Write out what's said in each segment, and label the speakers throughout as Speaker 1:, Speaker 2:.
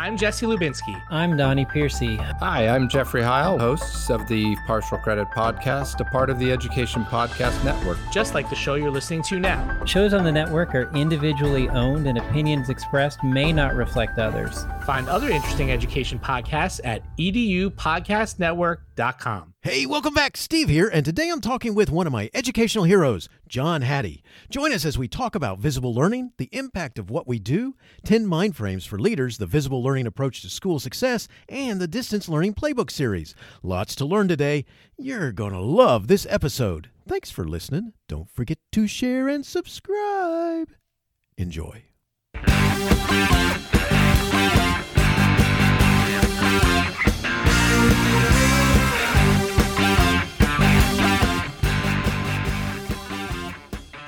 Speaker 1: I'm Jesse Lubinsky.
Speaker 2: I'm Donnie Piercey.
Speaker 3: Hi, I'm Jeffrey Heil, hosts of the Partial Credit Podcast, a part of the Education Podcast Network.
Speaker 1: Just like the show you're listening to now.
Speaker 2: Shows on the network are individually owned, and opinions expressed may not reflect others.
Speaker 1: Find other interesting education podcasts at edupodcastnetwork.com.
Speaker 4: Hey, welcome back. Steve here, and today I'm talking with one of my educational heroes, John Hattie. Join us as we talk about visible learning, the impact of what we do, 10 mind frames for leaders, the visible learning approach to school success, and the distance learning playbook series. Lots to learn today. You're going to love this episode. Thanks for listening. Don't forget to share and subscribe. Enjoy.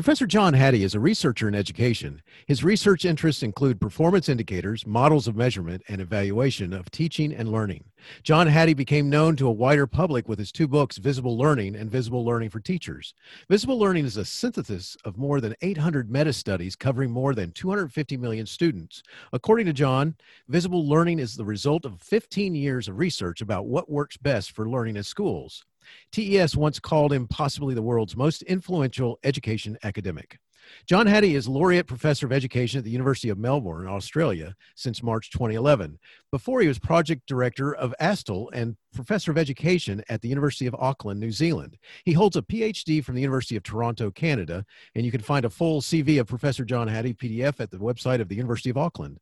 Speaker 4: Professor John Hattie is a researcher in education. His research interests include performance indicators, models of measurement, and evaluation of teaching and learning. John Hattie became known to a wider public with his two books, Visible Learning and Visible Learning for Teachers. Visible Learning is a synthesis of more than 800 meta studies covering more than 250 million students. According to John, visible learning is the result of 15 years of research about what works best for learning in schools. TES once called him possibly the world's most influential education academic. John Hattie is Laureate Professor of Education at the University of Melbourne, Australia, since March 2011. Before, he was Project Director of asTTle and Professor of Education at the University of Auckland, New Zealand. He holds a PhD from the University of Toronto, Canada, and you can find a full CV of Professor John Hattie PDF at the website of the University of Auckland.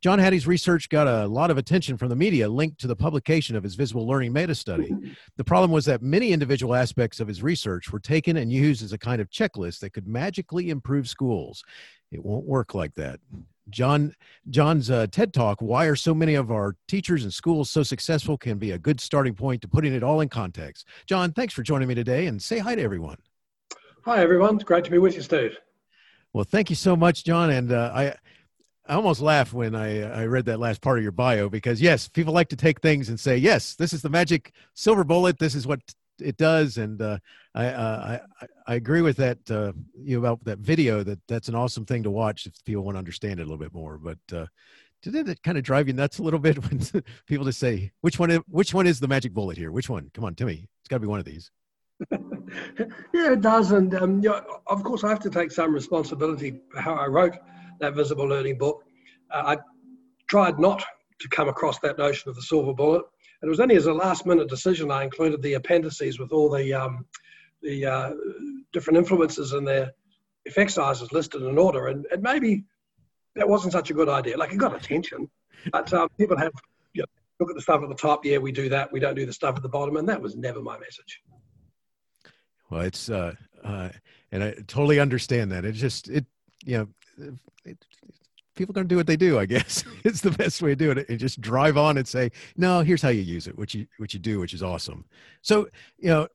Speaker 4: John Hattie's research got a lot of attention from the media linked to the publication of his visible learning meta study. The problem was that many individual aspects of his research were taken and used as a kind of checklist that could magically improve schools. It won't work like that. John John's uh, TED Talk, Why Are So Many of Our Teachers and Schools So Successful, can be a good starting point to putting it all in context. John, thanks for joining me today and say hi to everyone.
Speaker 5: Hi, everyone. It's great to be with you, Steve.
Speaker 4: Well, thank you so much, John. And uh, I, I almost laughed when I, I read that last part of your bio because yes, people like to take things and say, yes, this is the magic silver bullet. This is what it does. And uh, I, uh, I, I agree with that, uh, you know, about that video that that's an awesome thing to watch if people want to understand it a little bit more. But uh, didn't it kind of drive you nuts a little bit when people just say, which one, which one is the magic bullet here? Which one? Come on, Timmy, it's gotta be one of these.
Speaker 5: yeah, it does. And um, you know, of course I have to take some responsibility for how I wrote that visible learning book. Uh, I tried not to come across that notion of the silver bullet. And it was only as a last minute decision I included the appendices with all the, um, the uh, different influences and their effect sizes listed in order. And, and maybe that wasn't such a good idea. Like it got attention, but um, people have, you know, look at the stuff at the top. Yeah, we do that. We don't do the stuff at the bottom. And that was never my message.
Speaker 4: Well, it's, uh, uh, and I totally understand that. It just, it, you know, it, people are going to do what they do i guess. It's the best way to do it. And just drive on and say no here's how you use it which you which you do which is awesome. So you know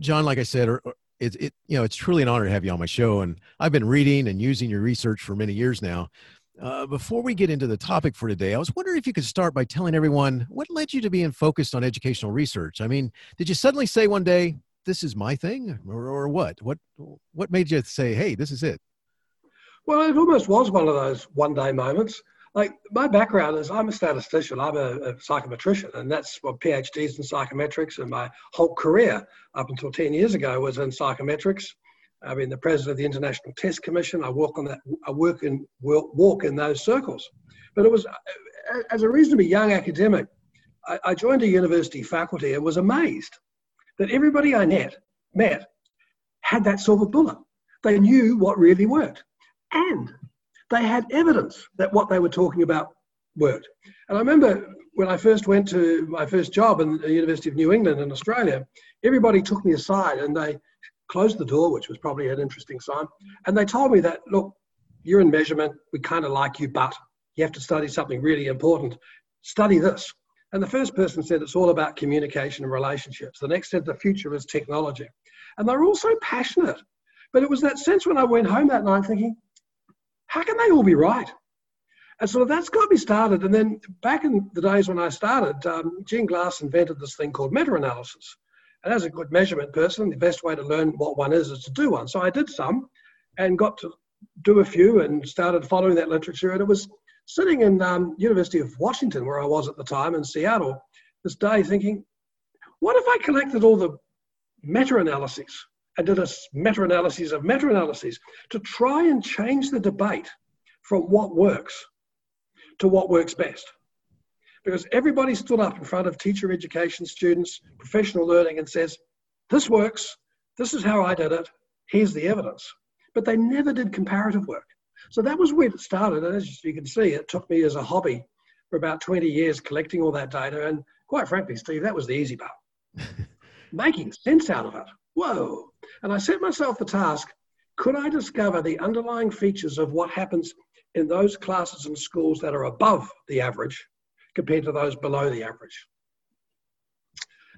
Speaker 4: john like i said or, or it, it you know it's truly an honor to have you on my show. And i've been reading and using your research for many years now. Uh, before we get into the topic for today i was wondering if you could start by telling everyone what led you to being focused on educational research? I mean did you suddenly say one day this is my thing or, or what? What what made you say hey this is it
Speaker 5: well, it almost was one of those one day moments. Like my background is I'm a statistician, I'm a, a psychometrician, and that's what PhDs in psychometrics. And my whole career up until 10 years ago was in psychometrics. I've been the president of the International Test Commission. I work on that. I work in walk in those circles. But it was as a reasonably young academic, I, I joined a university faculty and was amazed that everybody I met met had that silver bullet. They knew what really worked and they had evidence that what they were talking about worked. And I remember when I first went to my first job in the University of New England in Australia, everybody took me aside and they closed the door, which was probably an interesting sign. And they told me that, look, you're in measurement, we kind of like you, but you have to study something really important. Study this. And the first person said it's all about communication and relationships. The next said the future is technology. And they were all so passionate. But it was that sense when I went home that night thinking, how can they all be right? And so that's got me started. And then back in the days when I started, um, Glass invented this thing called meta analysis. And as a good measurement person, the best way to learn what one is is to do one. So I did some and got to do a few and started following that literature. And it was sitting in um, University of Washington, where I was at the time in Seattle, this day thinking, what if I collected all the meta-analyses and did a meta-analysis of meta-analyses to try and change the debate from what works to what works best? Because everybody stood up in front of teacher education students, professional learning, and says, this works, this is how I did it, here's the evidence. But they never did comparative work. So that was where it started. And as you can see, it took me as a hobby for about 20 years collecting all that data. And quite frankly, Steve, that was the easy part. Making sense out of it. Whoa. And I set myself the task could I discover the underlying features of what happens in those classes and schools that are above the average compared to those below the average?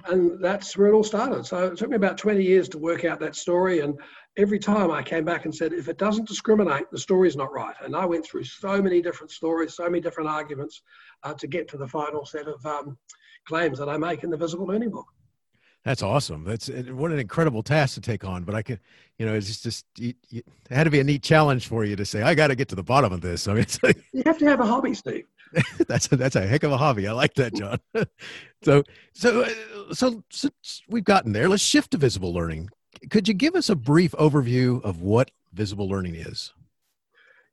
Speaker 5: And that's where it all started. So it took me about 20 years to work out that story. And every time I came back and said, if it doesn't discriminate, the story's not right. And I went through so many different stories, so many different arguments uh, to get to the final set of um, claims that I make in the Visible Learning Book.
Speaker 4: That's awesome. That's what an incredible task to take on. But I can, you know, it's just, it, it had to be a neat challenge for you to say, I got to get to the bottom of this. I mean,
Speaker 5: like, you have to have a hobby, Steve.
Speaker 4: that's a, that's a heck of a hobby. I like that, John. so, so, uh, so, so we've gotten there. Let's shift to visible learning. Could you give us a brief overview of what visible learning is?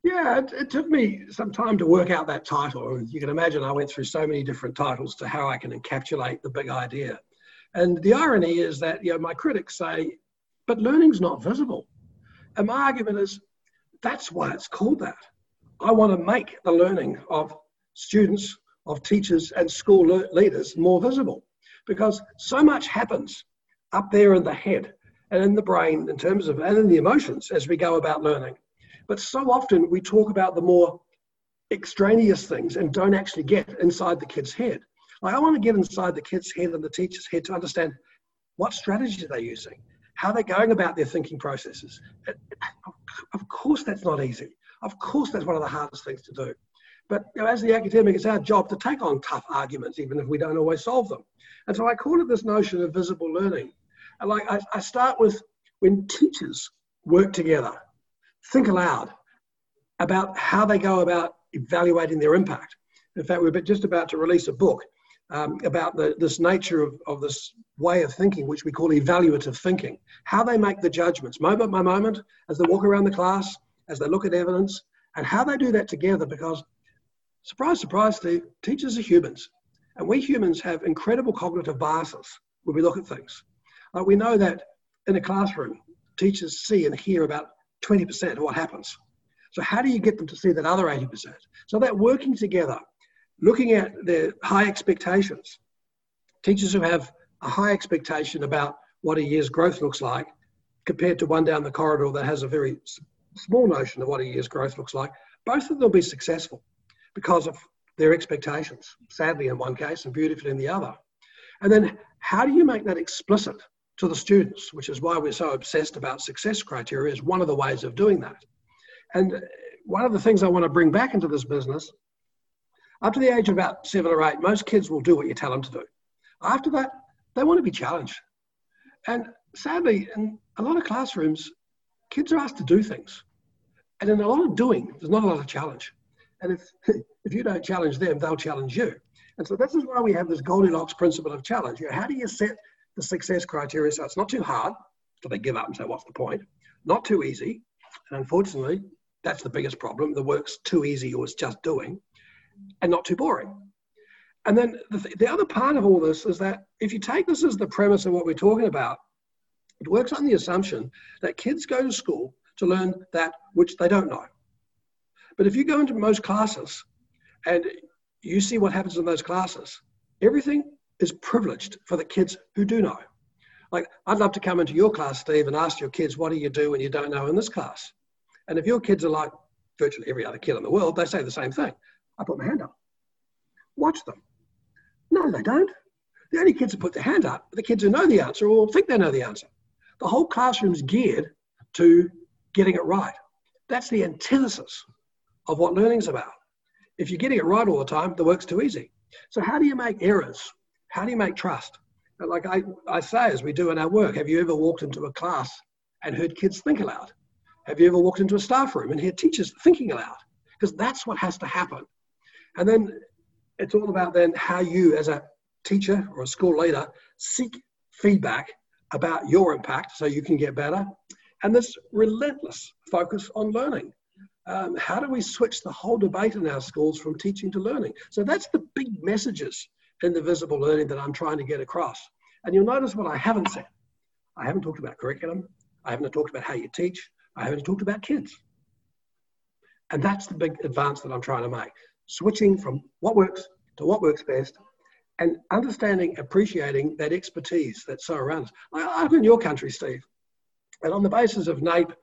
Speaker 5: Yeah, it, it, took me some time to work out that title. You can imagine I went through so many different titles to how I can encapsulate the big idea. And the irony is that you know my critics say, but learning's not visible. And my argument is that's why it's called that. I want to make the learning of students, of teachers, and school le- leaders more visible because so much happens up there in the head and in the brain in terms of and in the emotions as we go about learning. But so often we talk about the more extraneous things and don't actually get inside the kid's head. Like I want to get inside the kid's head and the teacher's head to understand what strategies they're using, how they're going about their thinking processes. Of course, that's not easy. Of course, that's one of the hardest things to do. But you know, as the academic, it's our job to take on tough arguments, even if we don't always solve them. And so I call it this notion of visible learning. And like I, I start with when teachers work together, think aloud about how they go about evaluating their impact. In fact, we're just about to release a book um, about the, this nature of, of this way of thinking, which we call evaluative thinking, how they make the judgments moment by moment as they walk around the class, as they look at evidence, and how they do that together because, surprise, surprise, Steve, teachers are humans. And we humans have incredible cognitive biases when we look at things. Like we know that in a classroom, teachers see and hear about 20% of what happens. So how do you get them to see that other 80%? So that working together looking at their high expectations, teachers who have a high expectation about what a year's growth looks like compared to one down the corridor that has a very small notion of what a year's growth looks like, both of them will be successful because of their expectations, sadly in one case and beautifully in the other. And then how do you make that explicit to the students, which is why we're so obsessed about success criteria, is one of the ways of doing that. And one of the things I want to bring back into this business up to the age of about seven or eight, most kids will do what you tell them to do. After that, they want to be challenged. And sadly, in a lot of classrooms, kids are asked to do things. And in a lot of doing, there's not a lot of challenge. And if, if you don't challenge them, they'll challenge you. And so this is why we have this Goldilocks principle of challenge. You know, how do you set the success criteria so it's not too hard, so they give up and say, what's the point? Not too easy. And unfortunately, that's the biggest problem. The work's too easy or it's just doing and not too boring. And then the, th- the other part of all this is that if you take this as the premise of what we're talking about, it works on the assumption that kids go to school to learn that which they don't know. But if you go into most classes and you see what happens in those classes, everything is privileged for the kids who do know. Like, I'd love to come into your class, Steve, and ask your kids, what do you do when you don't know in this class? And if your kids are like virtually every other kid in the world, they say the same thing. I put my hand up. Watch them. No, they don't. The only kids who put their hand up are the kids who know the answer or think they know the answer. The whole classroom's geared to getting it right. That's the antithesis of what learning's about. if you're getting it right all the time, the work's too easy. So how do you make errors? How do you make trust? Like I, I say, as we do in our work, have you ever walked into a class and heard kids think aloud? Have you ever walked into a staff room and heard teachers thinking aloud? Because that's what has to happen. And then it's all about then how you, as a teacher or a school leader, seek feedback about your impact so you can get better. And this relentless focus on learning. Um, how do we switch the whole debate in our schools from teaching to learning? So that's the big messages in the visible learning that I'm trying to get across. And you'll notice what I haven't said. I haven't talked about curriculum. I haven't talked about how you teach. I haven't talked about kids. And that's the big advance that I'm trying to make. Switching from what works to what works best and understanding, appreciating that expertise that's so around us. I, I'm in your country, Steve. And on the basis of NAEP,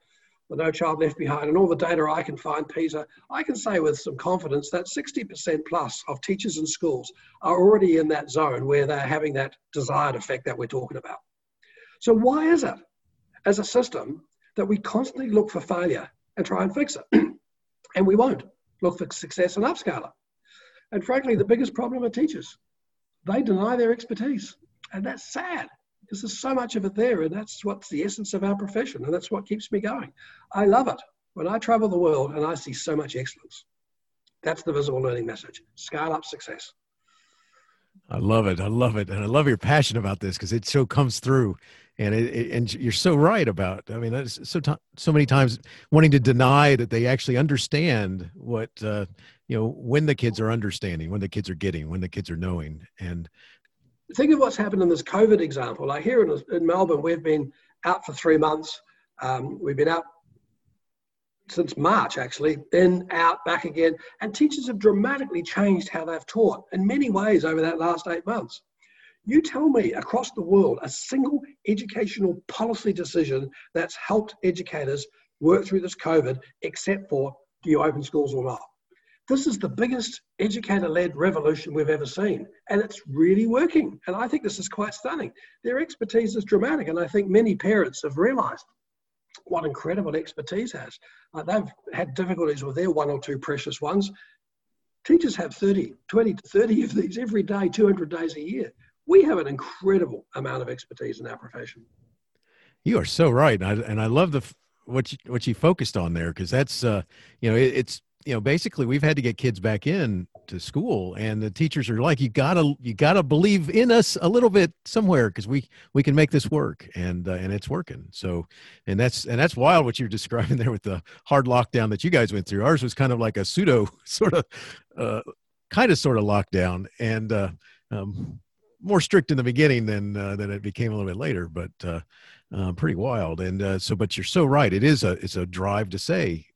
Speaker 5: the No Child Left Behind, and all the data I can find, Peter, I can say with some confidence that 60% plus of teachers in schools are already in that zone where they're having that desired effect that we're talking about. So, why is it, as a system, that we constantly look for failure and try and fix it? and we won't look for success and upscale it. And frankly, the biggest problem are teachers. They deny their expertise. And that's sad because there's so much of it there. And that's what's the essence of our profession. And that's what keeps me going. I love it. When I travel the world and I see so much excellence, that's the visible learning message. Scale up success.
Speaker 4: I love it. I love it. And I love your passion about this because it so comes through and it, it, and you're so right about i mean so t- so many times wanting to deny that they actually understand what uh, you know when the kids are understanding when the kids are getting when the kids are knowing. And
Speaker 5: think of what's happened in this covid example. Like here in, in melbourne we've been out for three months. Um, we've been out since march actually then out back again. And teachers have dramatically changed how they've taught in many ways over that last eight months you tell me across the world a single educational policy decision that's helped educators work through this COVID, except for do you open schools or not? This is the biggest educator led revolution we've ever seen, and it's really working. And I think this is quite stunning. Their expertise is dramatic, and I think many parents have realized what incredible expertise has. They've had difficulties with their one or two precious ones. Teachers have 30, 20 to 30 of these every day, 200 days a year we have an incredible amount of expertise in our profession.
Speaker 4: You are so right, and I, and I love the what you, what you focused on there because that's uh, you know it, it's you know basically we've had to get kids back in to school and the teachers are like you gotta you gotta believe in us a little bit somewhere because we we can make this work and uh, and it's working so and that's and that's wild what you're describing there with the hard lockdown that you guys went through ours was kind of like a pseudo sort of uh, kind of sort of lockdown and uh, um, more strict in the beginning than uh, than it became a little bit later, but uh, uh, pretty wild. And uh, so, but you're so right. It is a it's a drive to say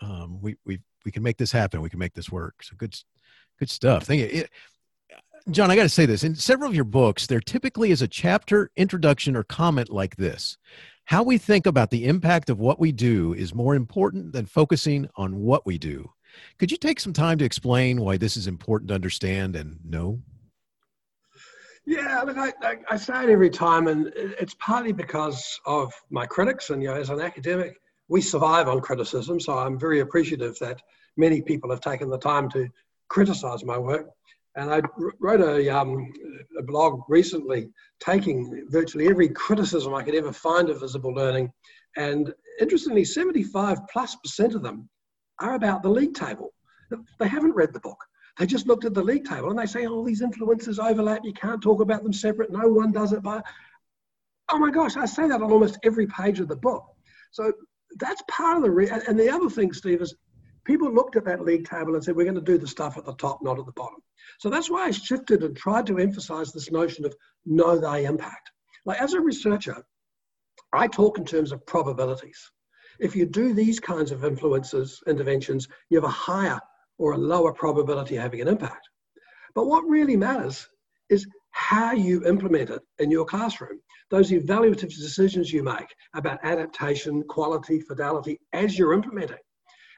Speaker 4: um, we we we can make this happen. We can make this work. So good good stuff. Thank you. It, John, I got to say this. In several of your books, there typically is a chapter, introduction, or comment like this. How we think about the impact of what we do is more important than focusing on what we do. Could you take some time to explain why this is important to understand and know?
Speaker 5: Yeah, look, I, I, I, say it every time, and it's partly because of my critics. And you know, as an academic, we survive on criticism, so I'm very appreciative that many people have taken the time to criticize my work. And I wrote a, um, a blog recently taking virtually every criticism I could ever find of visible learning. And interestingly, 75 plus percent of them are about the league table. They haven't read the book. They just looked at the league table and they say, all oh, these influences overlap. You can't talk about them separate. No one does it But Oh my gosh, I say that on almost every page of the book. So that's part of the. Re- and the other thing, Steve, is people looked at that league table and said, we're going to do the stuff at the top, not at the bottom. So that's why I shifted and tried to emphasize this notion of know thy impact. Like as a researcher, I talk in terms of probabilities. If you do these kinds of influences, interventions, you have a higher or a lower probability of having an impact. But what really matters is how you implement it in your classroom. Those evaluative decisions you make about adaptation, quality, fidelity as you're implementing.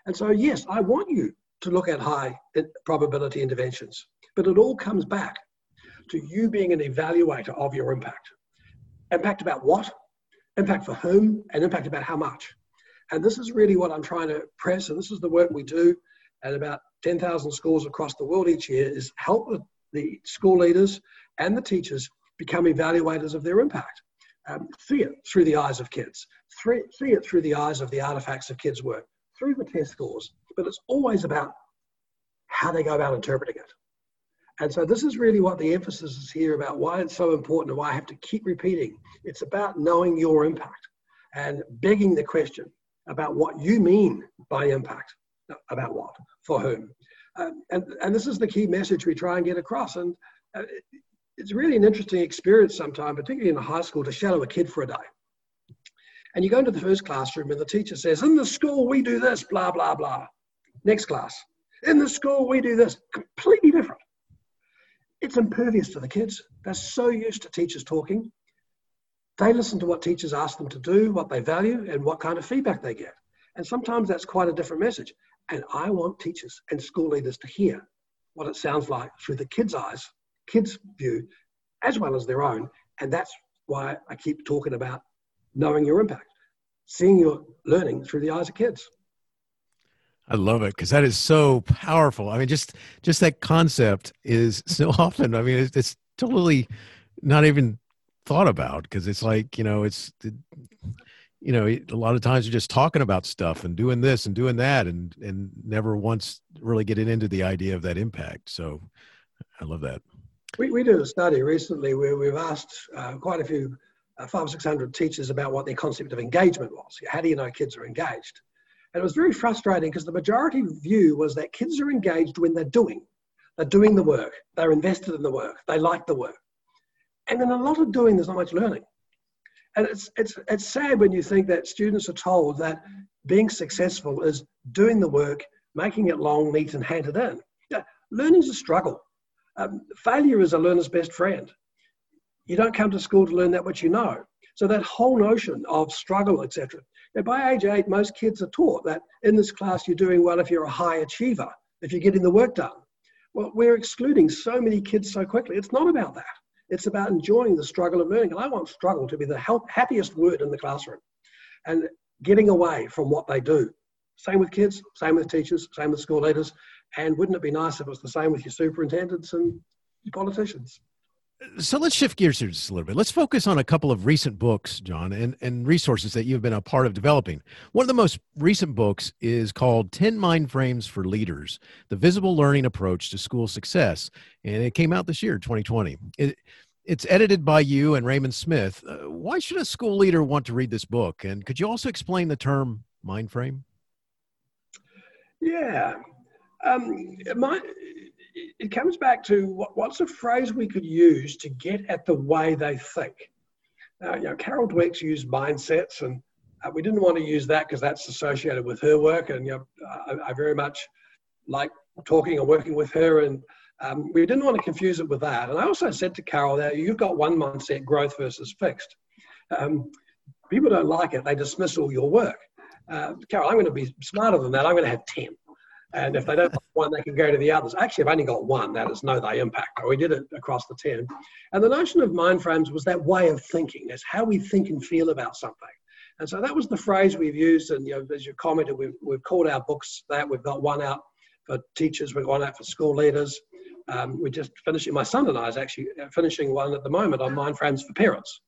Speaker 5: And so, yes, I want you to look at high uh, probability interventions, but it all comes back to you being an evaluator of your impact. Impact about what? Impact for whom? And impact about how much? And this is really what I'm trying to press, and this is the work we do and about 10,000 schools across the world each year is help the school leaders and the teachers become evaluators of their impact. Um, see it through the eyes of kids, see it through the eyes of the artifacts of kids' work, through the test scores, but it's always about how they go about interpreting it. And so this is really what the emphasis is here about why it's so important and why I have to keep repeating. It's about knowing your impact and begging the question about what you mean by impact. About what? For whom? Uh, and, and this is the key message we try and get across. And uh, it's really an interesting experience sometimes, particularly in a high school, to shadow a kid for a day. And you go into the first classroom and the teacher says, In the school, we do this, blah, blah, blah. Next class. In the school, we do this. Completely different. It's impervious to the kids. They're so used to teachers talking. They listen to what teachers ask them to do, what they value, and what kind of feedback they get. And sometimes that's quite a different message. And I want teachers and school leaders to hear what it sounds like through the kids' eyes, kids' view, as well as their own. And that's why I keep talking about knowing your impact, seeing your learning through the eyes of kids.
Speaker 4: I love it because that is so powerful. I mean, just just that concept is so often. I mean, it's, it's totally not even thought about because it's like you know, it's you know, a lot of times you're just talking about stuff and doing this and doing that, and and never once really getting into the idea of that impact. So, I love that.
Speaker 5: We we did a study recently where we've asked uh, quite a few uh, five or six hundred teachers about what their concept of engagement was. How do you know kids are engaged? And it was very frustrating because the majority view was that kids are engaged when they're doing. They're doing the work. They're invested in the work. They like the work. And in a lot of doing, there's not much learning. And it's, it's, it's sad when you think that students are told that being successful is doing the work, making it long, neat, and handed in. Yeah, learning's a struggle. Um, failure is a learner's best friend. You don't come to school to learn that which you know. So that whole notion of struggle, etc. By age eight, most kids are taught that in this class you're doing well if you're a high achiever, if you're getting the work done. Well, we're excluding so many kids so quickly. It's not about that. It's about enjoying the struggle of learning. And I want struggle to be the help, happiest word in the classroom and getting away from what they do. Same with kids, same with teachers, same with school leaders. And wouldn't it be nice if it was the same with your superintendents and your politicians?
Speaker 4: So let's shift gears here just a little bit. Let's focus on a couple of recent books, John, and, and resources that you've been a part of developing. One of the most recent books is called 10 Mind Frames for Leaders The Visible Learning Approach to School Success. And it came out this year, 2020. It, it's edited by you and Raymond Smith. Uh, why should a school leader want to read this book? And could you also explain the term mind frame?
Speaker 5: Yeah. Um, my, it comes back to what, what's a phrase we could use to get at the way they think. Now, you know, Carol Dweck's used mindsets, and uh, we didn't want to use that because that's associated with her work, and you know, I, I, very much like talking and working with her, and um, we didn't want to confuse it with that. And I also said to Carol that you've got one mindset, growth versus fixed. Um, people don't like it; they dismiss all your work. Uh, Carol, I'm going to be smarter than that. I'm going to have ten. And if they don't like one, they can go to the others. Actually, I've only got one. That is know they impact. We did it across the 10. And the notion of mind frames was that way of thinking. It's how we think and feel about something. And so that was the phrase we've used. And you know, as you commented, we've, we've called our books that. We've got one out for teachers. We've got one out for school leaders. Um, we're just finishing, my son and I is actually finishing one at the moment on mind frames for parents.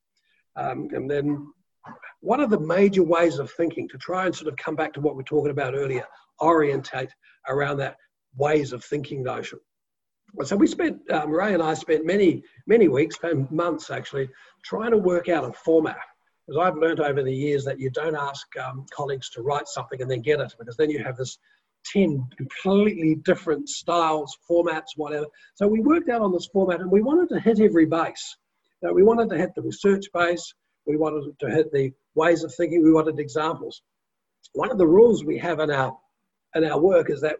Speaker 5: Um, and then one of the major ways of thinking to try and sort of come back to what we are talking about earlier, orientate around that ways of thinking notion. So we spent, um, Ray and I spent many, many weeks, months actually, trying to work out a format. Because I've learned over the years that you don't ask um, colleagues to write something and then get it, because then you have this 10 completely different styles, formats, whatever. So we worked out on this format and we wanted to hit every base. Now, we wanted to hit the research base, we wanted to hit the ways of thinking, we wanted examples. One of the rules we have in our in our work is that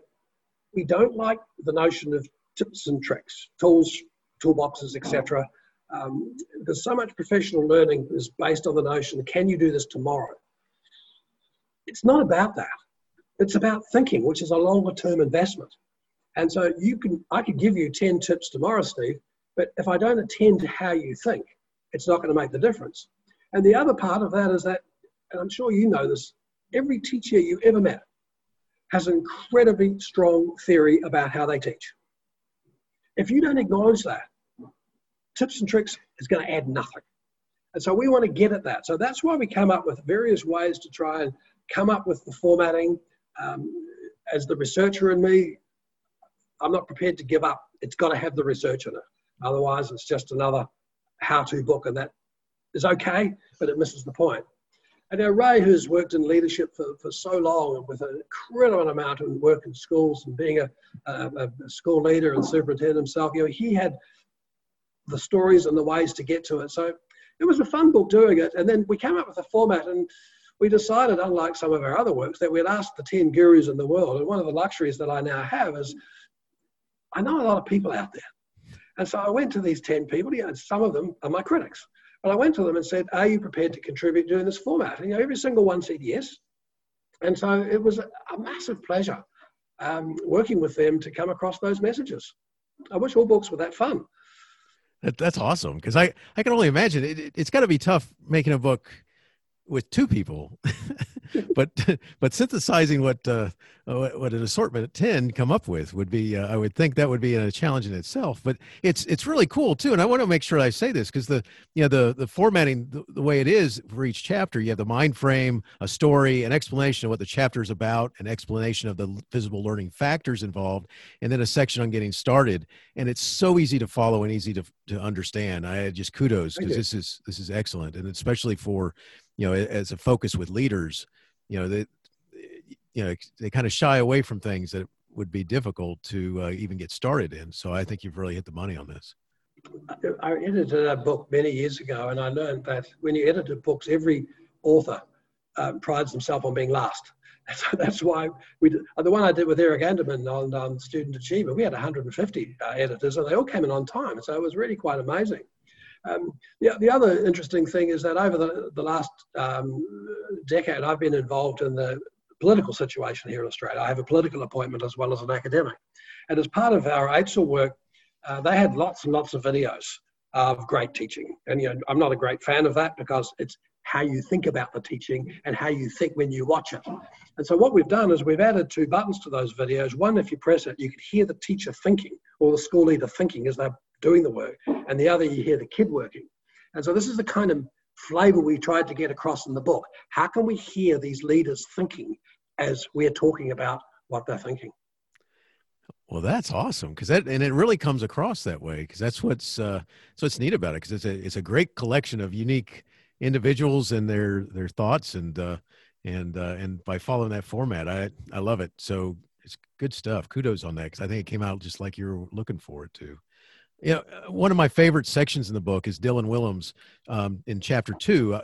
Speaker 5: we don't like the notion of tips and tricks, tools, toolboxes, etc. Um, because so much professional learning is based on the notion, can you do this tomorrow? It's not about that. It's about thinking, which is a longer term investment. And so you can, I could give you 10 tips tomorrow, Steve, but if I don't attend to how you think, it's not going to make the difference. And the other part of that is that, and I'm sure you know this, every teacher you ever met has an incredibly strong theory about how they teach. If you don't acknowledge that, tips and tricks is going to add nothing. And so we want to get at that. So that's why we come up with various ways to try and come up with the formatting. Um, as the researcher in me, I'm not prepared to give up. It's got to have the research in it. Otherwise, it's just another how to book, and that is okay, but it misses the point. And now Ray, who's worked in leadership for, for so long and with an incredible amount of work in schools and being a, a, a school leader and superintendent himself, you know, he had the stories and the ways to get to it. So it was a fun book doing it. And then we came up with a format and we decided, unlike some of our other works, that we'd ask the 10 gurus in the world. And one of the luxuries that I now have is I know a lot of people out there. And so I went to these 10 people, you know, some of them are my critics. I went to them and said, Are you prepared to contribute during this format? And you know, every single one said yes. And so it was a, a massive pleasure um, working with them to come across those messages. I wish all books were that fun.
Speaker 4: That, that's awesome because I, I can only imagine it, it, it's got to be tough making a book with two people but but synthesizing what uh, what an assortment of 10 come up with would be uh, i would think that would be a challenge in itself but it's it's really cool too and i want to make sure i say this because the you know the the formatting the, the, way it is for each chapter you have the mind frame a story an explanation of what the chapter is about an explanation of the visible learning factors involved and then a section on getting started and it's so easy to follow and easy to, to understand. I just kudos because this is this is excellent and especially for you know as a focus with leaders you know they you know they kind of shy away from things that would be difficult to uh, even get started in so i think you've really hit the money on this
Speaker 5: i edited a book many years ago and i learned that when you edit books every author um, prides himself on being last so that's why we did, the one I did with Eric Anderman on um, student achievement. We had 150 uh, editors, and they all came in on time. So it was really quite amazing. Um, the, the other interesting thing is that over the, the last um, decade, I've been involved in the political situation here in Australia. I have a political appointment as well as an academic. And as part of our AITSL work, uh, they had lots and lots of videos of great teaching. And you know, I'm not a great fan of that because it's how you think about the teaching and how you think when you watch it. And so what we've done is we've added two buttons to those videos. One, if you press it, you can hear the teacher thinking or the school leader thinking as they're doing the work, and the other you hear the kid working. And so this is the kind of flavor we tried to get across in the book. How can we hear these leaders thinking as we're talking about what they're thinking?
Speaker 4: Well, that's awesome because that and it really comes across that way because that's what's uh, that's what's neat about it because it's a it's a great collection of unique individuals and their their thoughts and uh, and uh, and by following that format, I I love it. So it's good stuff. Kudos on that because I think it came out just like you were looking for it to. You know, uh, one of my favorite sections in the book is Dylan Wiliam um, in chapter two. Uh,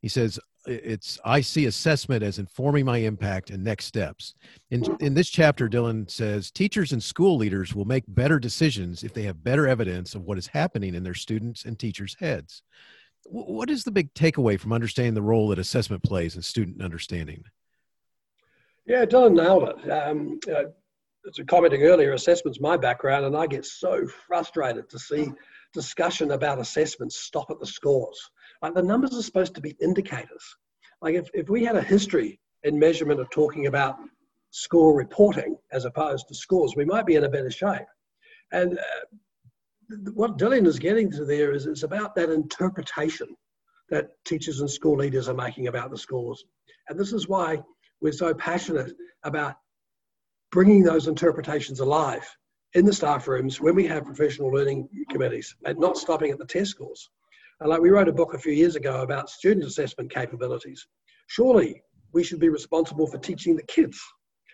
Speaker 4: he says, "It's I see assessment as informing my impact and next steps." In in this chapter, Dylan says, "Teachers and school leaders will make better decisions if they have better evidence of what is happening in their students' and teachers' heads." What is the big takeaway from understanding the role that assessment plays in student understanding?
Speaker 5: Yeah, Dylan nailed it. Um, uh, as commenting earlier, assessment's my background, and I get so frustrated to see discussion about assessments stop at the scores. Like the numbers are supposed to be indicators. Like if, if we had a history in measurement of talking about score reporting as opposed to scores, we might be in a better shape. And uh, what Dylan is getting to there is it's about that interpretation that teachers and school leaders are making about the scores. And this is why we're so passionate about bringing those interpretations alive in the staff rooms when we have professional learning committees and not stopping at the test scores. And like we wrote a book a few years ago about student assessment capabilities. Surely we should be responsible for teaching the kids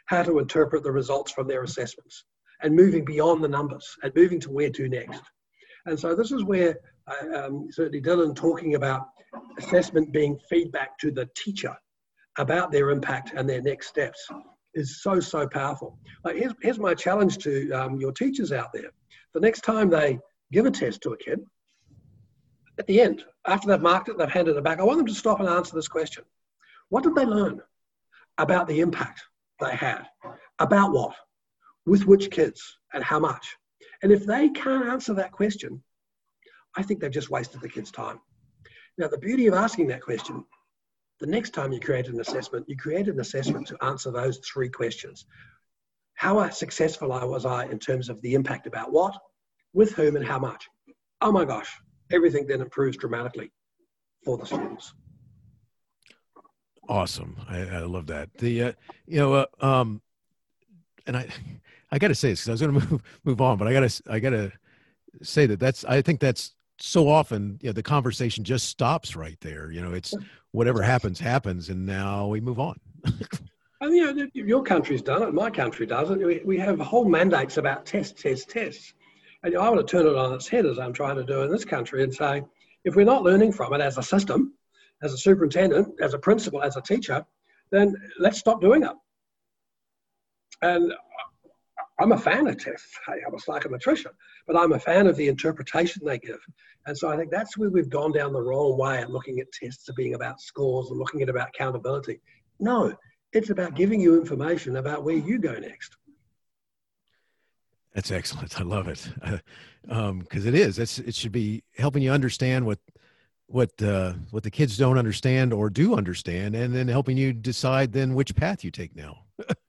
Speaker 5: how to interpret the results from their assessments and moving beyond the numbers and moving to where to next. And so this is where uh, um, certainly Dylan talking about assessment being feedback to the teacher about their impact and their next steps is so so powerful. Like here's, here's my challenge to um, your teachers out there: the next time they give a test to a kid, at the end, after they've marked it, they've handed it back. I want them to stop and answer this question: What did they learn about the impact they had? About what? With which kids? And how much? And if they can't answer that question, I think they've just wasted the kid's time. Now, the beauty of asking that question the next time you create an assessment, you create an assessment to answer those three questions. How successful was I in terms of the impact about what, with whom, and how much? Oh my gosh, everything then improves dramatically for the students.
Speaker 4: Awesome. I, I love that. The, uh, you know, uh, um, and I, I got to say this because I was going to move move on, but I got to I got to say that that's I think that's so often you know the conversation just stops right there. You know, it's whatever happens happens, and now we move on.
Speaker 5: and you know, your country's done it. My country doesn't. We, we have whole mandates about tests, tests, tests, and I want to turn it on its head as I'm trying to do in this country and say, if we're not learning from it as a system, as a superintendent, as a principal, as a teacher, then let's stop doing it. And I'm a fan of tests. Hey, I'm a psychometrician, but I'm a fan of the interpretation they give. And so I think that's where we've gone down the wrong way at looking at tests as being about scores and looking at about accountability. No, it's about giving you information about where you go next.
Speaker 4: That's excellent. I love it because um, it is. It's, it should be helping you understand what what uh, what the kids don't understand or do understand, and then helping you decide then which path you take now.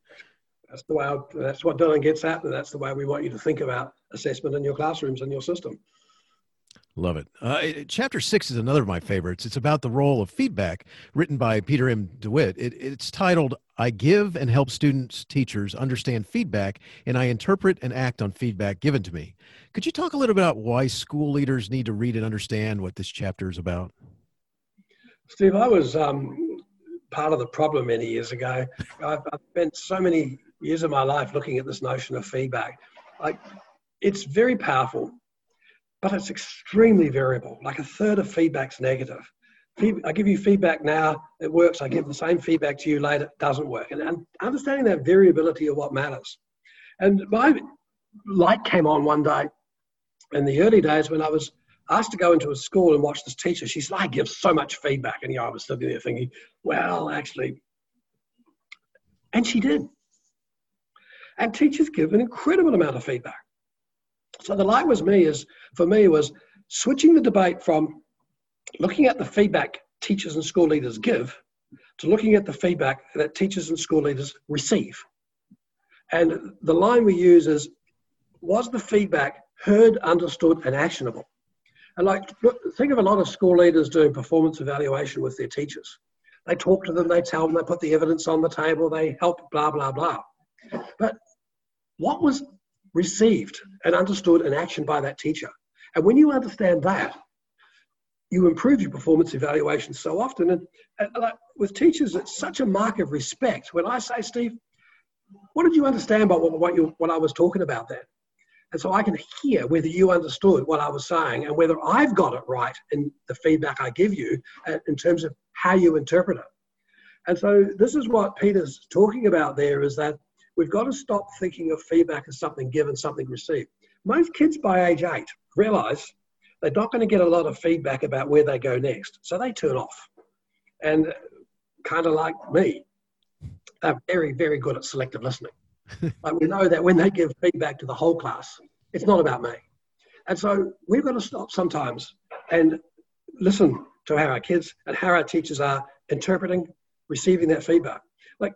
Speaker 5: That's the way. I, that's what Dylan gets at, and that's the way we want you to think about assessment in your classrooms and your system.
Speaker 4: Love it. Uh, chapter six is another of my favorites. It's about the role of feedback, written by Peter M. DeWitt. It, it's titled "I Give and Help Students Teachers Understand Feedback, and I Interpret and Act on Feedback Given to Me." Could you talk a little about why school leaders need to read and understand what this chapter is about?
Speaker 5: Steve, I was um, part of the problem many years ago. I've, I've spent so many years of my life looking at this notion of feedback. Like, it's very powerful, but it's extremely variable. Like a third of feedback's negative. I give you feedback now, it works. I give the same feedback to you later, it doesn't work. And understanding that variability of what matters. And my light came on one day in the early days when I was asked to go into a school and watch this teacher. She said, I give so much feedback. And you know, I was sitting there thinking, well, actually, and she did. And teachers give an incredible amount of feedback. So the light was me is for me was switching the debate from looking at the feedback teachers and school leaders give to looking at the feedback that teachers and school leaders receive. And the line we use is was the feedback heard, understood, and actionable? And like think of a lot of school leaders doing performance evaluation with their teachers. They talk to them, they tell them, they put the evidence on the table, they help, blah, blah, blah. But what was received and understood and actioned by that teacher. And when you understand that, you improve your performance evaluation so often. And, and like with teachers, it's such a mark of respect. When I say, Steve, what did you understand about what, what, you, what I was talking about then? And so I can hear whether you understood what I was saying and whether I've got it right in the feedback I give you uh, in terms of how you interpret it. And so this is what Peter's talking about there is that We've got to stop thinking of feedback as something given, something received. Most kids by age eight realize they're not going to get a lot of feedback about where they go next. So they turn off. And kind of like me, they're very, very good at selective listening. like we know that when they give feedback to the whole class, it's not about me. And so we've got to stop sometimes and listen to how our kids and how our teachers are interpreting, receiving that feedback. Like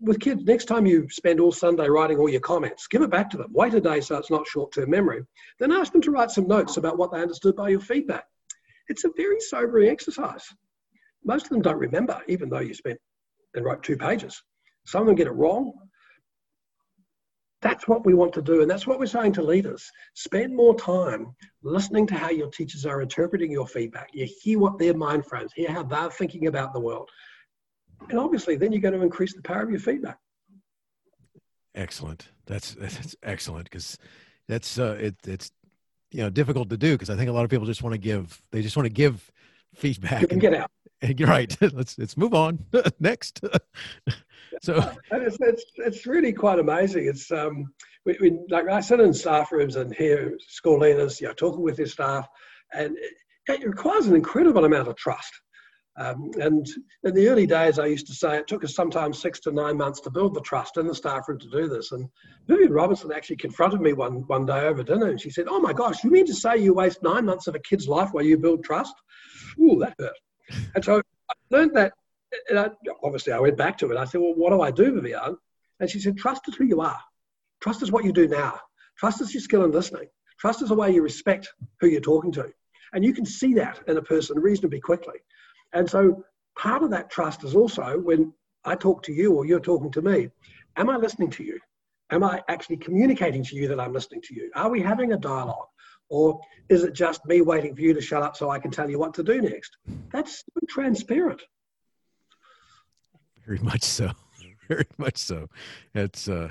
Speaker 5: with kids, next time you spend all Sunday writing all your comments, give it back to them. Wait a day so it's not short term memory. Then ask them to write some notes about what they understood by your feedback. It's a very sobering exercise. Most of them don't remember, even though you spent and wrote two pages. Some of them get it wrong. That's what we want to do, and that's what we're saying to leaders. Spend more time listening to how your teachers are interpreting your feedback. You hear what their mind frames, hear how they're thinking about the world. And obviously, then you're going to increase the power of your feedback.
Speaker 4: Excellent. That's that's excellent because that's uh, it, it's you know difficult to do because I think a lot of people just want to give they just want to give feedback
Speaker 5: and get out.
Speaker 4: And, you're right. let's let's move on next. so
Speaker 5: it's, it's it's really quite amazing. It's um we, we like I sit in staff rooms and hear school leaders you know talking with their staff, and it, it requires an incredible amount of trust. Um, and in the early days, I used to say it took us sometimes six to nine months to build the trust in the staff room to do this. And Viviane Robinson actually confronted me one, one day over dinner and she said, Oh my gosh, you mean to say you waste nine months of a kid's life while you build trust? Ooh, that hurt. And so I learned that and I, obviously I went back to it. I said, well, what do I do, Viviane? And she said, trust is who you are. Trust is what you do now. Trust is your skill in listening. Trust is the way you respect who you're talking to. And you can see that in a person reasonably quickly. And so part of that trust is also when I talk to you or you're talking to me, am I listening to you? Am I actually communicating to you that I'm listening to you? Are we having a dialogue? Or is it just me waiting for you to shut up so I can tell you what to do next? That's transparent.
Speaker 4: Very much so. Very much so. It's uh,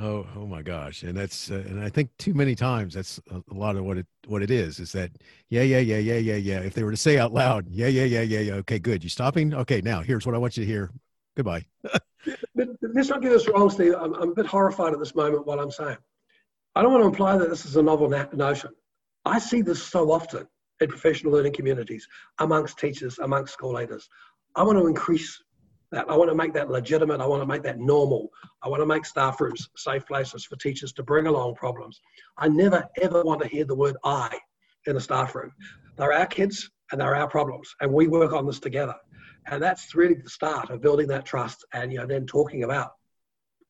Speaker 4: oh oh my gosh, and that's uh, and I think too many times that's a, lot of what it what it is is that yeah yeah yeah yeah yeah yeah. If they were to say out loud yeah yeah yeah yeah yeah okay good you stopping okay now here's what I want you to hear goodbye.
Speaker 5: let's not get this wrong, Steve. I'm, I'm a bit horrified at this moment. What I'm saying, I don't want to imply that this is a novel na- notion. I see this so often in professional learning communities, amongst teachers, amongst school leaders. I want to increase that. I want to make that legitimate. I want to make that normal. I want to make staff rooms safe places for teachers to bring along problems. I never, ever want to hear the word I in a staff room. They're our kids and they're our problems, and we work on this together. And that's really the start of building that trust and you know, then talking about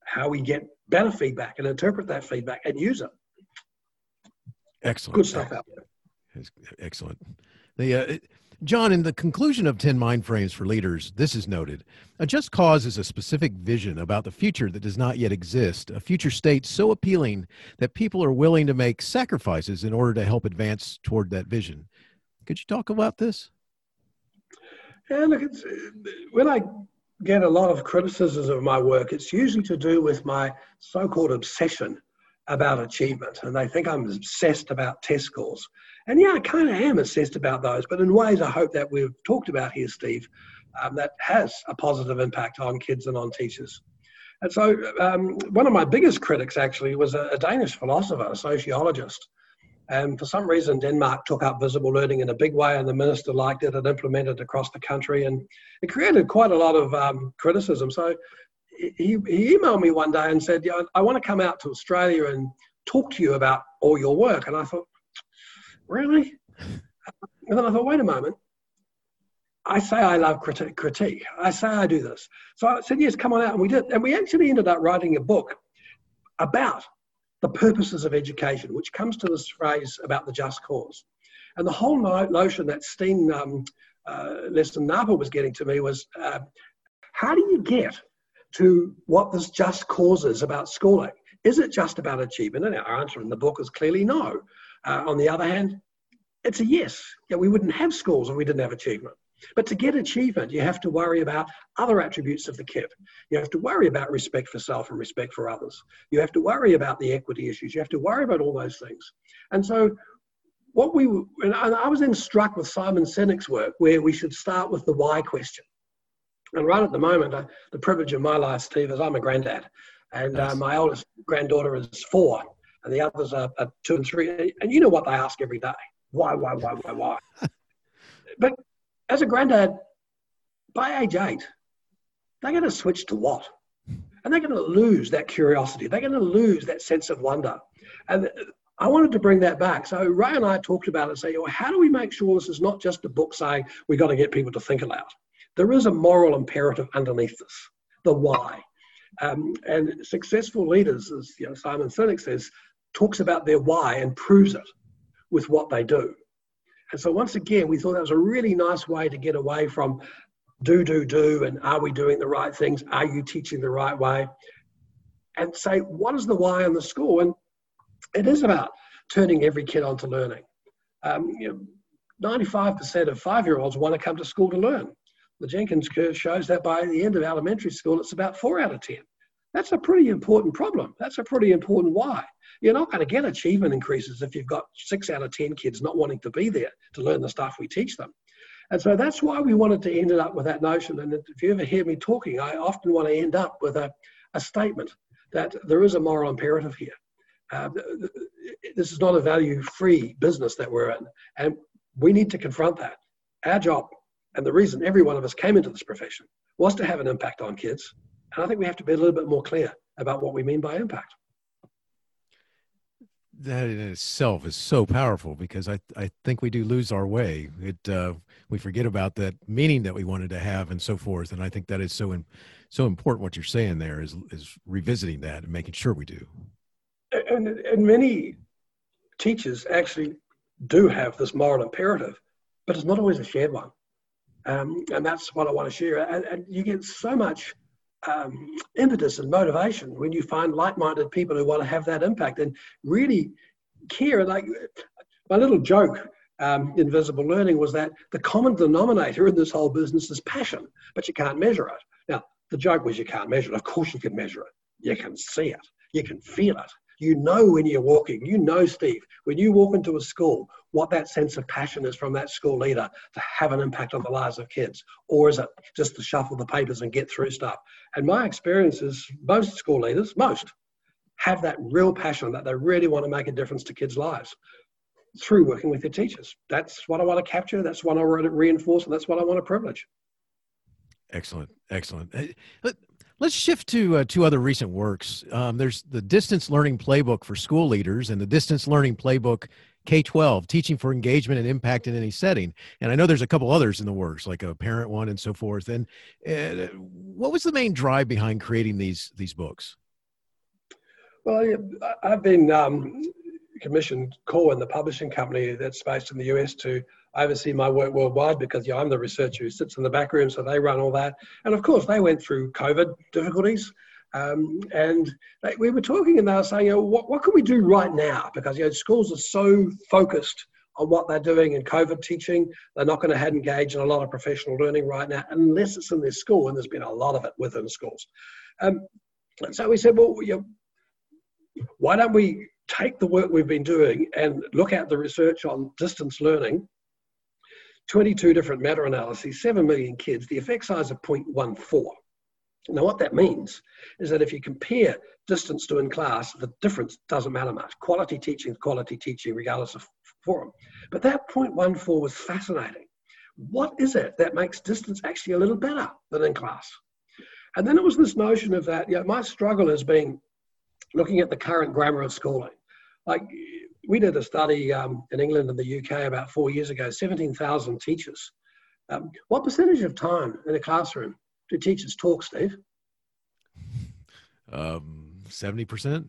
Speaker 5: how we get better feedback and interpret that feedback and use it.
Speaker 4: Excellent.
Speaker 5: Good stuff out there.
Speaker 4: Excellent. The uh, John, in the conclusion of 10 Mind Frames for Leaders, this is noted. A just cause is a specific vision about the future that does not yet exist, a future state so appealing that people are willing to make sacrifices in order to help advance toward that vision. Could you talk about this?
Speaker 5: Yeah, look, it's, when I get a lot of criticisms of my work, it's usually to do with my so called obsession about achievement. And they think I'm obsessed about test scores. And yeah, I kind of am obsessed about those, but in ways I hope that we've talked about here, Steve, um, that has a positive impact on kids and on teachers. And so, um, one of my biggest critics actually was a, a, Danish philosopher, a sociologist. And for some reason, Denmark took up visible learning in a big way, and the minister liked it and implemented it across the country. And it created quite a lot of um, criticism. So, he, he emailed me one day and said, yeah, I want to come out to Australia and talk to you about all your work. And I thought, really? And then I thought, wait a moment. I say I love critique, critique. I say I do this. So I said, yes, come on out. And we did. And we actually ended up writing a book about the purposes of education, which comes to this phrase about the just cause. And the whole notion that Steen um, uh, Leston Napa was getting to me was uh, how do you get to what this just cause is about schooling? Is it just about achievement? And our answer in the book is clearly no. Uh, on the other hand, it's a yes. Yeah, we wouldn't have schools if we didn't have achievement. But to get achievement, you have to worry about other attributes of the kid. You have to worry about respect for self and respect for others. You have to worry about the equity issues. You have to worry about all those things. And so, what we and I was then struck with Simon Sinek's work, where we should start with the why question. And right at the moment, uh, the privilege of my life, Steve, is I'm a granddad, and uh, my oldest granddaughter is four, and the others are, are two and three. And you know what they ask every day why, why, why, why, why? but as a granddad, by age eight, they're going to switch to what? And they're going to lose that curiosity. They're going to lose that sense of wonder. And I wanted to bring that back. So Ray and I talked about it, say, well, how do we make sure this is not just a book saying we've got to get people to think aloud? There is a moral imperative underneath this, the why. Um, and successful leaders, as you know, Simon Sinek says, talks about their why and proves it with what they do. And so once again, we thought that was a really nice way to get away from do, do, do, and are we doing the right things? Are you teaching the right way? And say, what is the why in the school? And it is about turning every kid on to learning. Um, you know, 95% of five-year-olds want to come to school to learn. The Jenkins curve shows that by the end of elementary school, it's about four out of 10. That's a pretty important problem. That's a pretty important why. You're not going to get achievement increases if you've got six out of 10 kids not wanting to be there to learn the stuff we teach them. And so that's why we wanted to end it up with that notion. And if you ever hear me talking, I often want to end up with a, a statement that there is a moral imperative here. Uh, this is not a value free business that we're in. And we need to confront that. Our job, and the reason every one of us came into this profession, was to have an impact on kids. And I think we have to be a little bit more clear about what we mean by impact.
Speaker 4: that in itself is so powerful because I, I think we do lose our way. It uh, we forget about that meaning that we wanted to have and so forth. And I think that is so in, so important. What you're saying there is is revisiting that and making sure we do.
Speaker 5: And, and many teachers actually do have this moral imperative, but it's not always a shared one. Um, and that's what I want to share. And, and you get so much um, impetus and motivation when you find like-minded people who want to have that impact and really care. Like my little joke um, in visible learning was that the common denominator in this whole business is passion, but you can't measure it. Now, the joke was you can't measure it. Of course, you can measure it. You can see it. You can feel it. You know when you're walking. You know, Steve, when you walk into a school, what that sense of passion is from that school leader to have an impact on the lives of kids, or is it just to shuffle the papers and get through stuff? And my experience is most school leaders, most, have that real passion that they really want to make a difference to kids' lives through working with their teachers. That's what I want to capture. That's what I want to reinforce, and that's what I want to privilege.
Speaker 4: Excellent, excellent. Let's shift to uh, two other recent works. Um, there's the Distance Learning Playbook for School Leaders and the Distance Learning Playbook K 12, Teaching for Engagement and Impact in Any Setting. And I know there's a couple others in the works, like a parent one and so forth. And uh, what was the main drive behind creating these, these books?
Speaker 5: Well, I've been um, commissioned Corwin, the publishing company that's based in the US, to oversee my work worldwide because yeah, I'm the researcher who sits in the back room, so they run all that. And of course, they went through COVID difficulties. Um, and they, we were talking and they were saying, you know, what, what can we do right now? Because you know, schools are so focused on what they're doing in COVID teaching. They're not going to engage in a lot of professional learning right now unless it's in their school, and there's been a lot of it within schools. Um, and so we said, well, you know, why don't we take the work we've been doing and look at the research on distance learning 22 different meta-analyses, 7 million kids, the effect size of 0.14. Now, what that means is that if you compare distance to in class, the difference doesn't matter much. Quality teaching is quality teaching, regardless of forum. But that 0.14 was fascinating. What is it that makes distance actually a little better than in class? And then it was this notion of that, you know, my struggle has been looking at the current grammar of schooling. Like we did a study um, in England and the UK about four years ago, 17,000 teachers. Um, what percentage of time in a classroom do teachers talk, Steve?
Speaker 4: Um, 70%?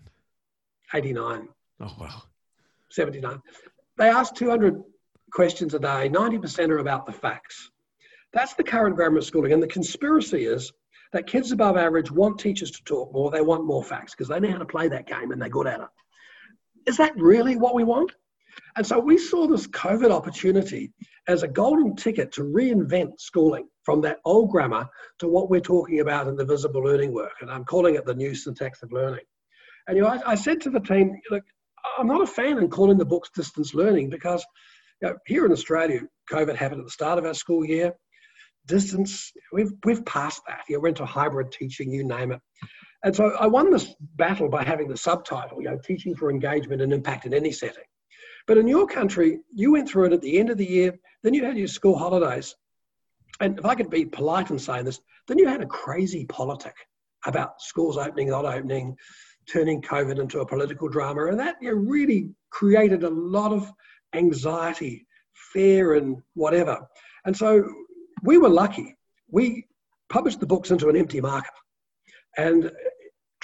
Speaker 5: 89.
Speaker 4: Oh, wow.
Speaker 5: 79. They ask 200 questions a day, 90% are about the facts. That's the current grammar schooling. And the conspiracy is that kids above average want teachers to talk more. They want more facts because they know how to play that game and they're good at it is that really what we want? And so we saw this COVID opportunity as a golden ticket to reinvent schooling from that old grammar to what we're talking about in the visible learning work. And I'm calling it the new syntax of learning. And you know, I, I said to the team, look, I'm not a fan in calling the books distance learning because you know, here in Australia, COVID happened at the start of our school year. Distance, we've, we've passed that. You know, we're into hybrid teaching, you name it. And so I won this battle by having the subtitle, you know, teaching for engagement and impact in any setting. But in your country, you went through it at the end of the year, then you had your school holidays. And if I could be polite in saying this, then you had a crazy politic about schools opening, not opening, turning COVID into a political drama. And that you know, really created a lot of anxiety, fear, and whatever. And so we were lucky. We published the books into an empty market and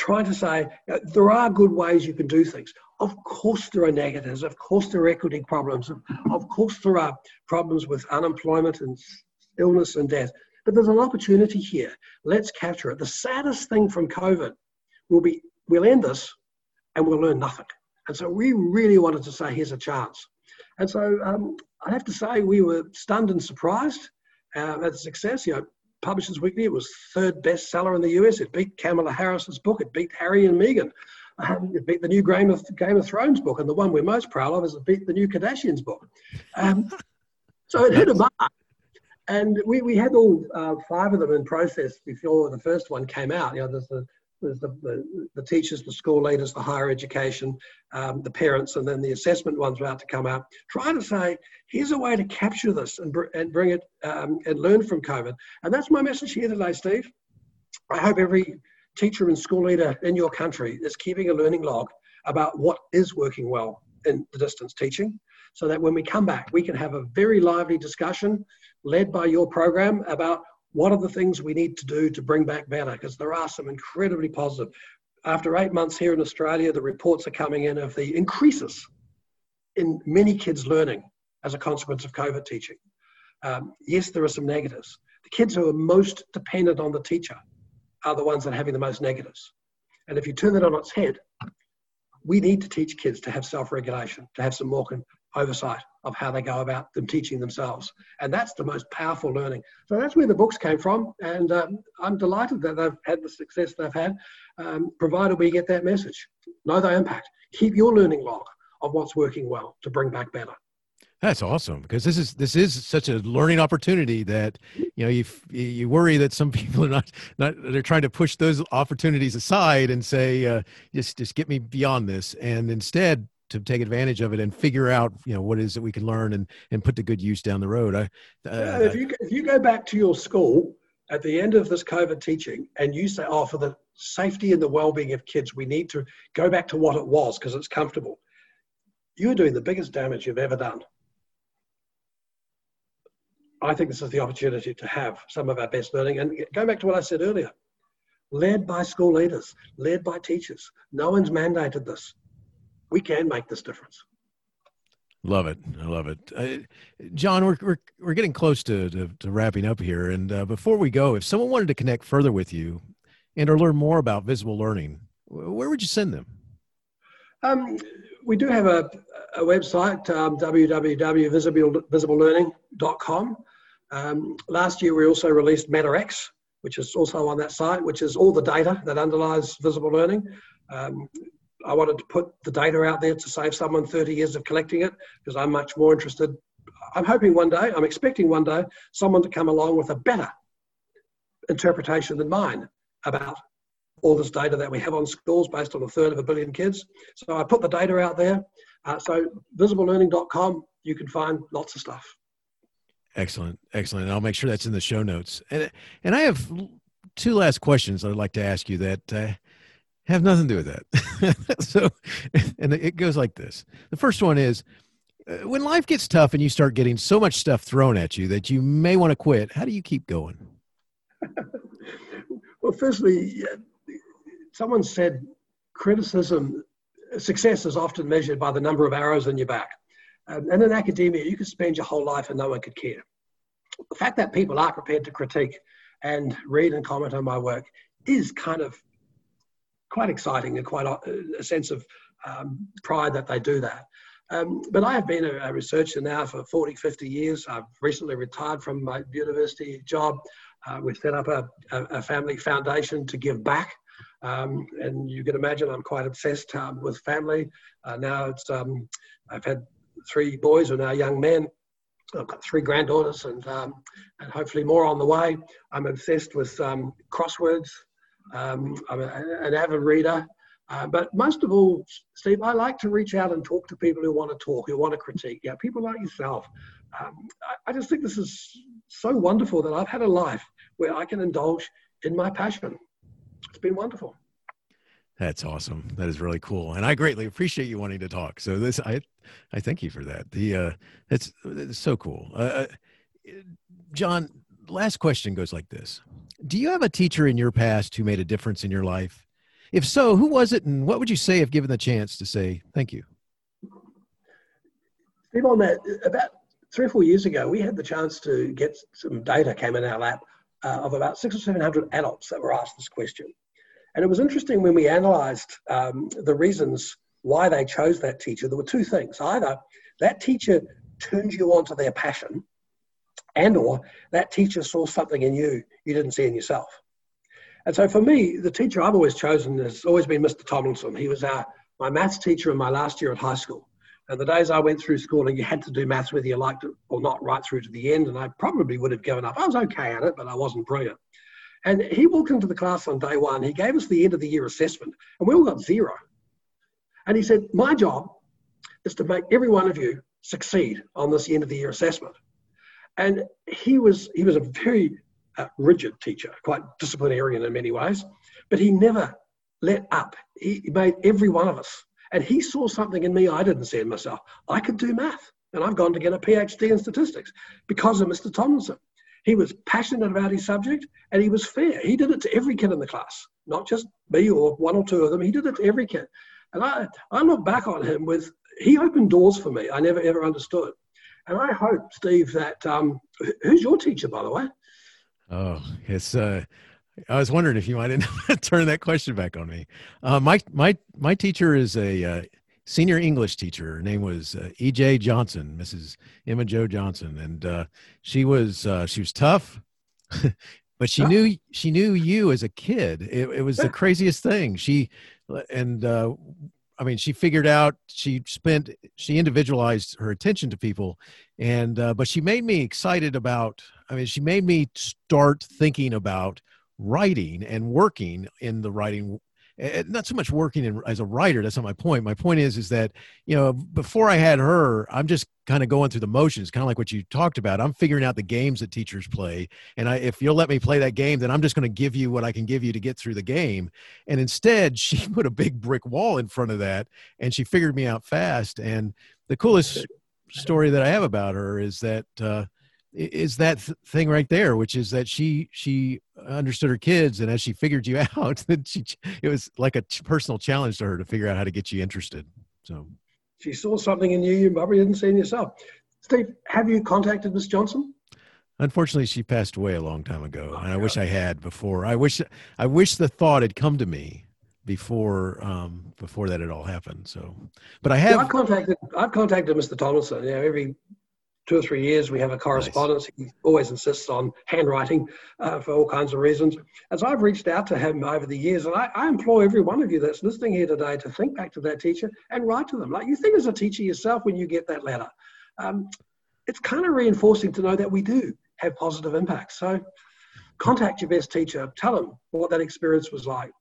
Speaker 5: trying to say there are good ways you can do things. Of course, there are negatives. Of course, there are equity problems. Of, of course, there are problems with unemployment and illness and death. But there's an opportunity here. Let's capture it. The saddest thing from COVID will be we'll end this and we'll learn nothing. And so we really wanted to say, here's a chance. And so um, I have to say, we were stunned and surprised uh, at the success. You know, Publishers Weekly. It was third bestseller in the US. It beat Kamala Harris's book. It beat Harry and Meghan. Um, it beat the new Game of, Game of Thrones book. And the one we're most proud of is it beat the new Kardashians book. Um, so it hit a mark. And we, we had all uh, five of them in process before the first one came out. You know, there's the there's the, the, the, teachers, the school leaders, the higher education, um, the parents, and then the assessment ones about to come out, trying to say, here's a way to capture this and, br- and bring it um, and learn from COVID. And that's my message here today, Steve. I hope every teacher and school leader in your country is keeping a learning log about what is working well in the distance teaching so that when we come back, we can have a very lively discussion led by your program about what are the things we need to do to bring back better, because there are some incredibly positive. After eight months here in Australia, the reports are coming in of the increases in many kids learning as a consequence of COVID teaching. Um, yes, there are some negatives. The kids who are most dependent on the teacher are the ones that are having the most negatives. And if you turn that on its head, we need to teach kids to have self-regulation, to have some more oversight of how they go about them teaching themselves. And that's the most powerful learning. So that's where the books came from. And um, I'm delighted that they've had the success they've had, um, provided we get that message. Know the impact. Keep your learning log of what's working well to bring back better.
Speaker 4: That's awesome because this is this is such a learning opportunity that you know you you worry that some people are not not they're trying to push those opportunities aside and say uh, just just get me beyond this and instead to take advantage of it and figure out you know what it is that we can learn and and put to good use down the road. I,
Speaker 5: uh, yeah, if you if you go back to your school at the end of this COVID teaching and you say, oh, for the safety and the well-being of kids, we need to go back to what it was because it's comfortable. You're doing the biggest damage you've ever done. I think this is the opportunity to have some of our best learning. And going back to what I said earlier, led by school leaders, led by teachers. No one's mandated this we can make this difference.
Speaker 4: Love it. I love it. Uh, John, we're, we're, we're getting close to, to, to wrapping up here. And uh, before we go, if someone wanted to connect further with you and or learn more about visible learning, where would you send them?
Speaker 5: Um, we do have a, a website, um, www.visiblelearning.com. Um, last year, we also released MetaX, which is also on that site, which is all the data that underlies visible learning. Um, I wanted to put the data out there to save someone 30 years of collecting it because I'm much more interested. I'm hoping one day, I'm expecting one day, someone to come along with a better interpretation than mine about all this data that we have on schools based on a third of a billion kids. So I put the data out there. Uh, so visiblelearning.com, you can find lots of stuff.
Speaker 4: Excellent, excellent. I'll make sure that's in the show notes. And and I have two last questions I'd like to ask you that uh, have nothing to do with that. so, and it goes like this. The first one is uh, when life gets tough and you start getting so much stuff thrown at you that you may want to quit, how do you keep going?
Speaker 5: well, firstly, someone said criticism, success is often measured by the number of arrows in your back. And in academia, you could spend your whole life and no one could care. The fact that people are prepared to critique and read and comment on my work is kind of quite exciting and quite a, a sense of um, pride that they do that. Um, but I have been a, a, researcher now for 40, 50 years. I've recently retired from my university job. Uh, we've set up a, a, family foundation to give back. Um, and you can imagine I'm quite obsessed um, with family. Uh, now it's um, I've had three boys who are now young men. I've got three granddaughters and, um, and hopefully more on the way. I'm obsessed with crosswords, um, I'm a, an avid reader. Uh, but most of all, Steve, I like to reach out and talk to people who want to talk, who want to critique. Yeah, people like yourself. Um, I, I, just think this is so wonderful that I've had a life where I can indulge in my passion. It's been wonderful.
Speaker 4: That's awesome. That is really cool, and I greatly appreciate you wanting to talk. So this, I, I thank you for that. The uh, that's, that's so cool. Uh, uh John, last question goes like this do you have a teacher in your past who made a difference in your life? If so, who was it, and what would you say if given the chance to say thank you?
Speaker 5: Steve, on that, about three or four years ago, we had the chance to get some data came in our lap uh, of about six or seven hundred adults that were asked this question, and it was interesting when we analysed um, the reasons why they chose that teacher. There were two things: either that teacher turned you on to their passion, and or that teacher saw something in you you didn't see in yourself. And so for me, the teacher I've always chosen has always been Mr. Tomlinson. He was our, my maths teacher in my last year at high school. And the days I went through school and you had to do maths whether you liked it or not right through to the end, and I probably would have given up. I was okay at it, but I wasn't brilliant. And he walked into the class on day one. He gave us the end of the year assessment, and we all got zero. And he said, My job is to make every one of you succeed on this end of the year assessment. And he was he was a very uh, rigid teacher, quite disciplinarian in many ways, but he never let up. He made every one of us And he saw something in me I didn't see in myself. I could do math, and I've gone to get a PhD in statistics because of Mr. Tomlinson. He was passionate about his subject and he was fair. He did it to every kid in the class, not just me or one or two of them. He did it to every kid. And I, I look back on him with, he opened doors for me I never ever understood. And I hope, Steve, that, um, who's your teacher, by the way?
Speaker 4: Oh, it's, uh, I was wondering if you might turn that question back on me. Uh, my my my teacher is a uh, senior English teacher. Her name was uh, E.J. Johnson, Mrs. Emma Joe Johnson, and uh, she was uh, she was tough, but she knew she knew you as a kid. It, it was the craziest thing. She and uh, I mean, she figured out she spent she individualized her attention to people, and uh, but she made me excited about. I mean, she made me start thinking about writing and working in the writing not so much working in, as a writer that's not my point. My point is is that you know before i had her i'm just kind of going through the motions kind of like what you talked about. I'm figuring out the games that teachers play and I, if you'll let me play that game then i'm just going to give you what i can give you to get through the game. And instead she put a big brick wall in front of that and she figured me out fast. And the coolest story that i have about her is that uh, is that thing right there which is that she she understood her kids and as she figured you out that she it was like a personal challenge to her to figure out how to get you interested so.
Speaker 5: She saw something in you you probably didn't see in yourself. Steve have you contacted miss johnson?
Speaker 4: Unfortunately she passed away a long time ago and i wish i had before. I wish i wish the thought had come to me before um before that had all happened so. But i have
Speaker 5: well, i've contacted i've contacted mr tomlinson yeah every two or three years we have a correspondence. Nice. He always insists on handwriting uh, for all kinds of reasons. And so I've reached out to him over the years, and I, I, implore every one of you that's listening here today to think back to that teacher and write to them. Like you think as a teacher yourself when you get that letter. Um, it's kind of reinforcing to know that we do have positive impacts. So contact your best teacher, tell them what that experience was like.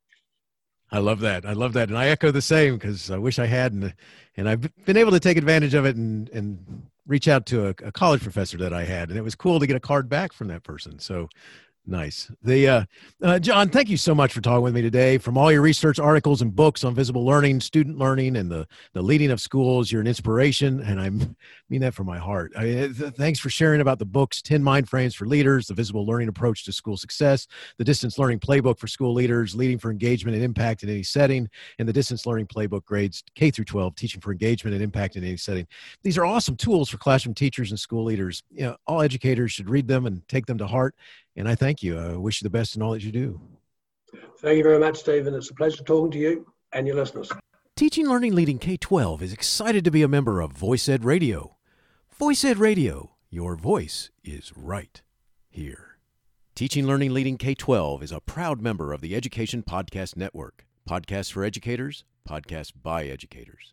Speaker 4: I love that. I love that, and I echo the same because I wish I had, and and I've been able to take advantage of it and and reach out to a, a, college professor that I had, and it was cool to get a card back from that person. So Nice. The uh, uh, John, thank you so much for talking with me today. From all your research articles and books on visible learning, student learning, and the the leading of schools, you're an inspiration, and I mean that from my heart. I mean, th- thanks for sharing about the books, Ten Mind Frames for Leaders, the Visible Learning Approach to School Success, the Distance Learning Playbook for School Leaders, Leading for Engagement and Impact in Any Setting, and the Distance Learning Playbook Grades K through 12, Teaching for Engagement and Impact in Any Setting. These are awesome tools for classroom teachers and school leaders. You know, all educators should read them and take them to heart and I thank you. I wish you the best in all that you do.
Speaker 5: Thank you very much, Stephen. It's a pleasure talking to you and your listeners.
Speaker 4: Teaching Learning Leading K 12 is excited to be a member of VoicEd Radio. VoicEd Radio, your voice is right here. Teaching Learning Leading K 12 is a proud member of the Education Podcast Network. Podcasts for educators, podcasts by educators.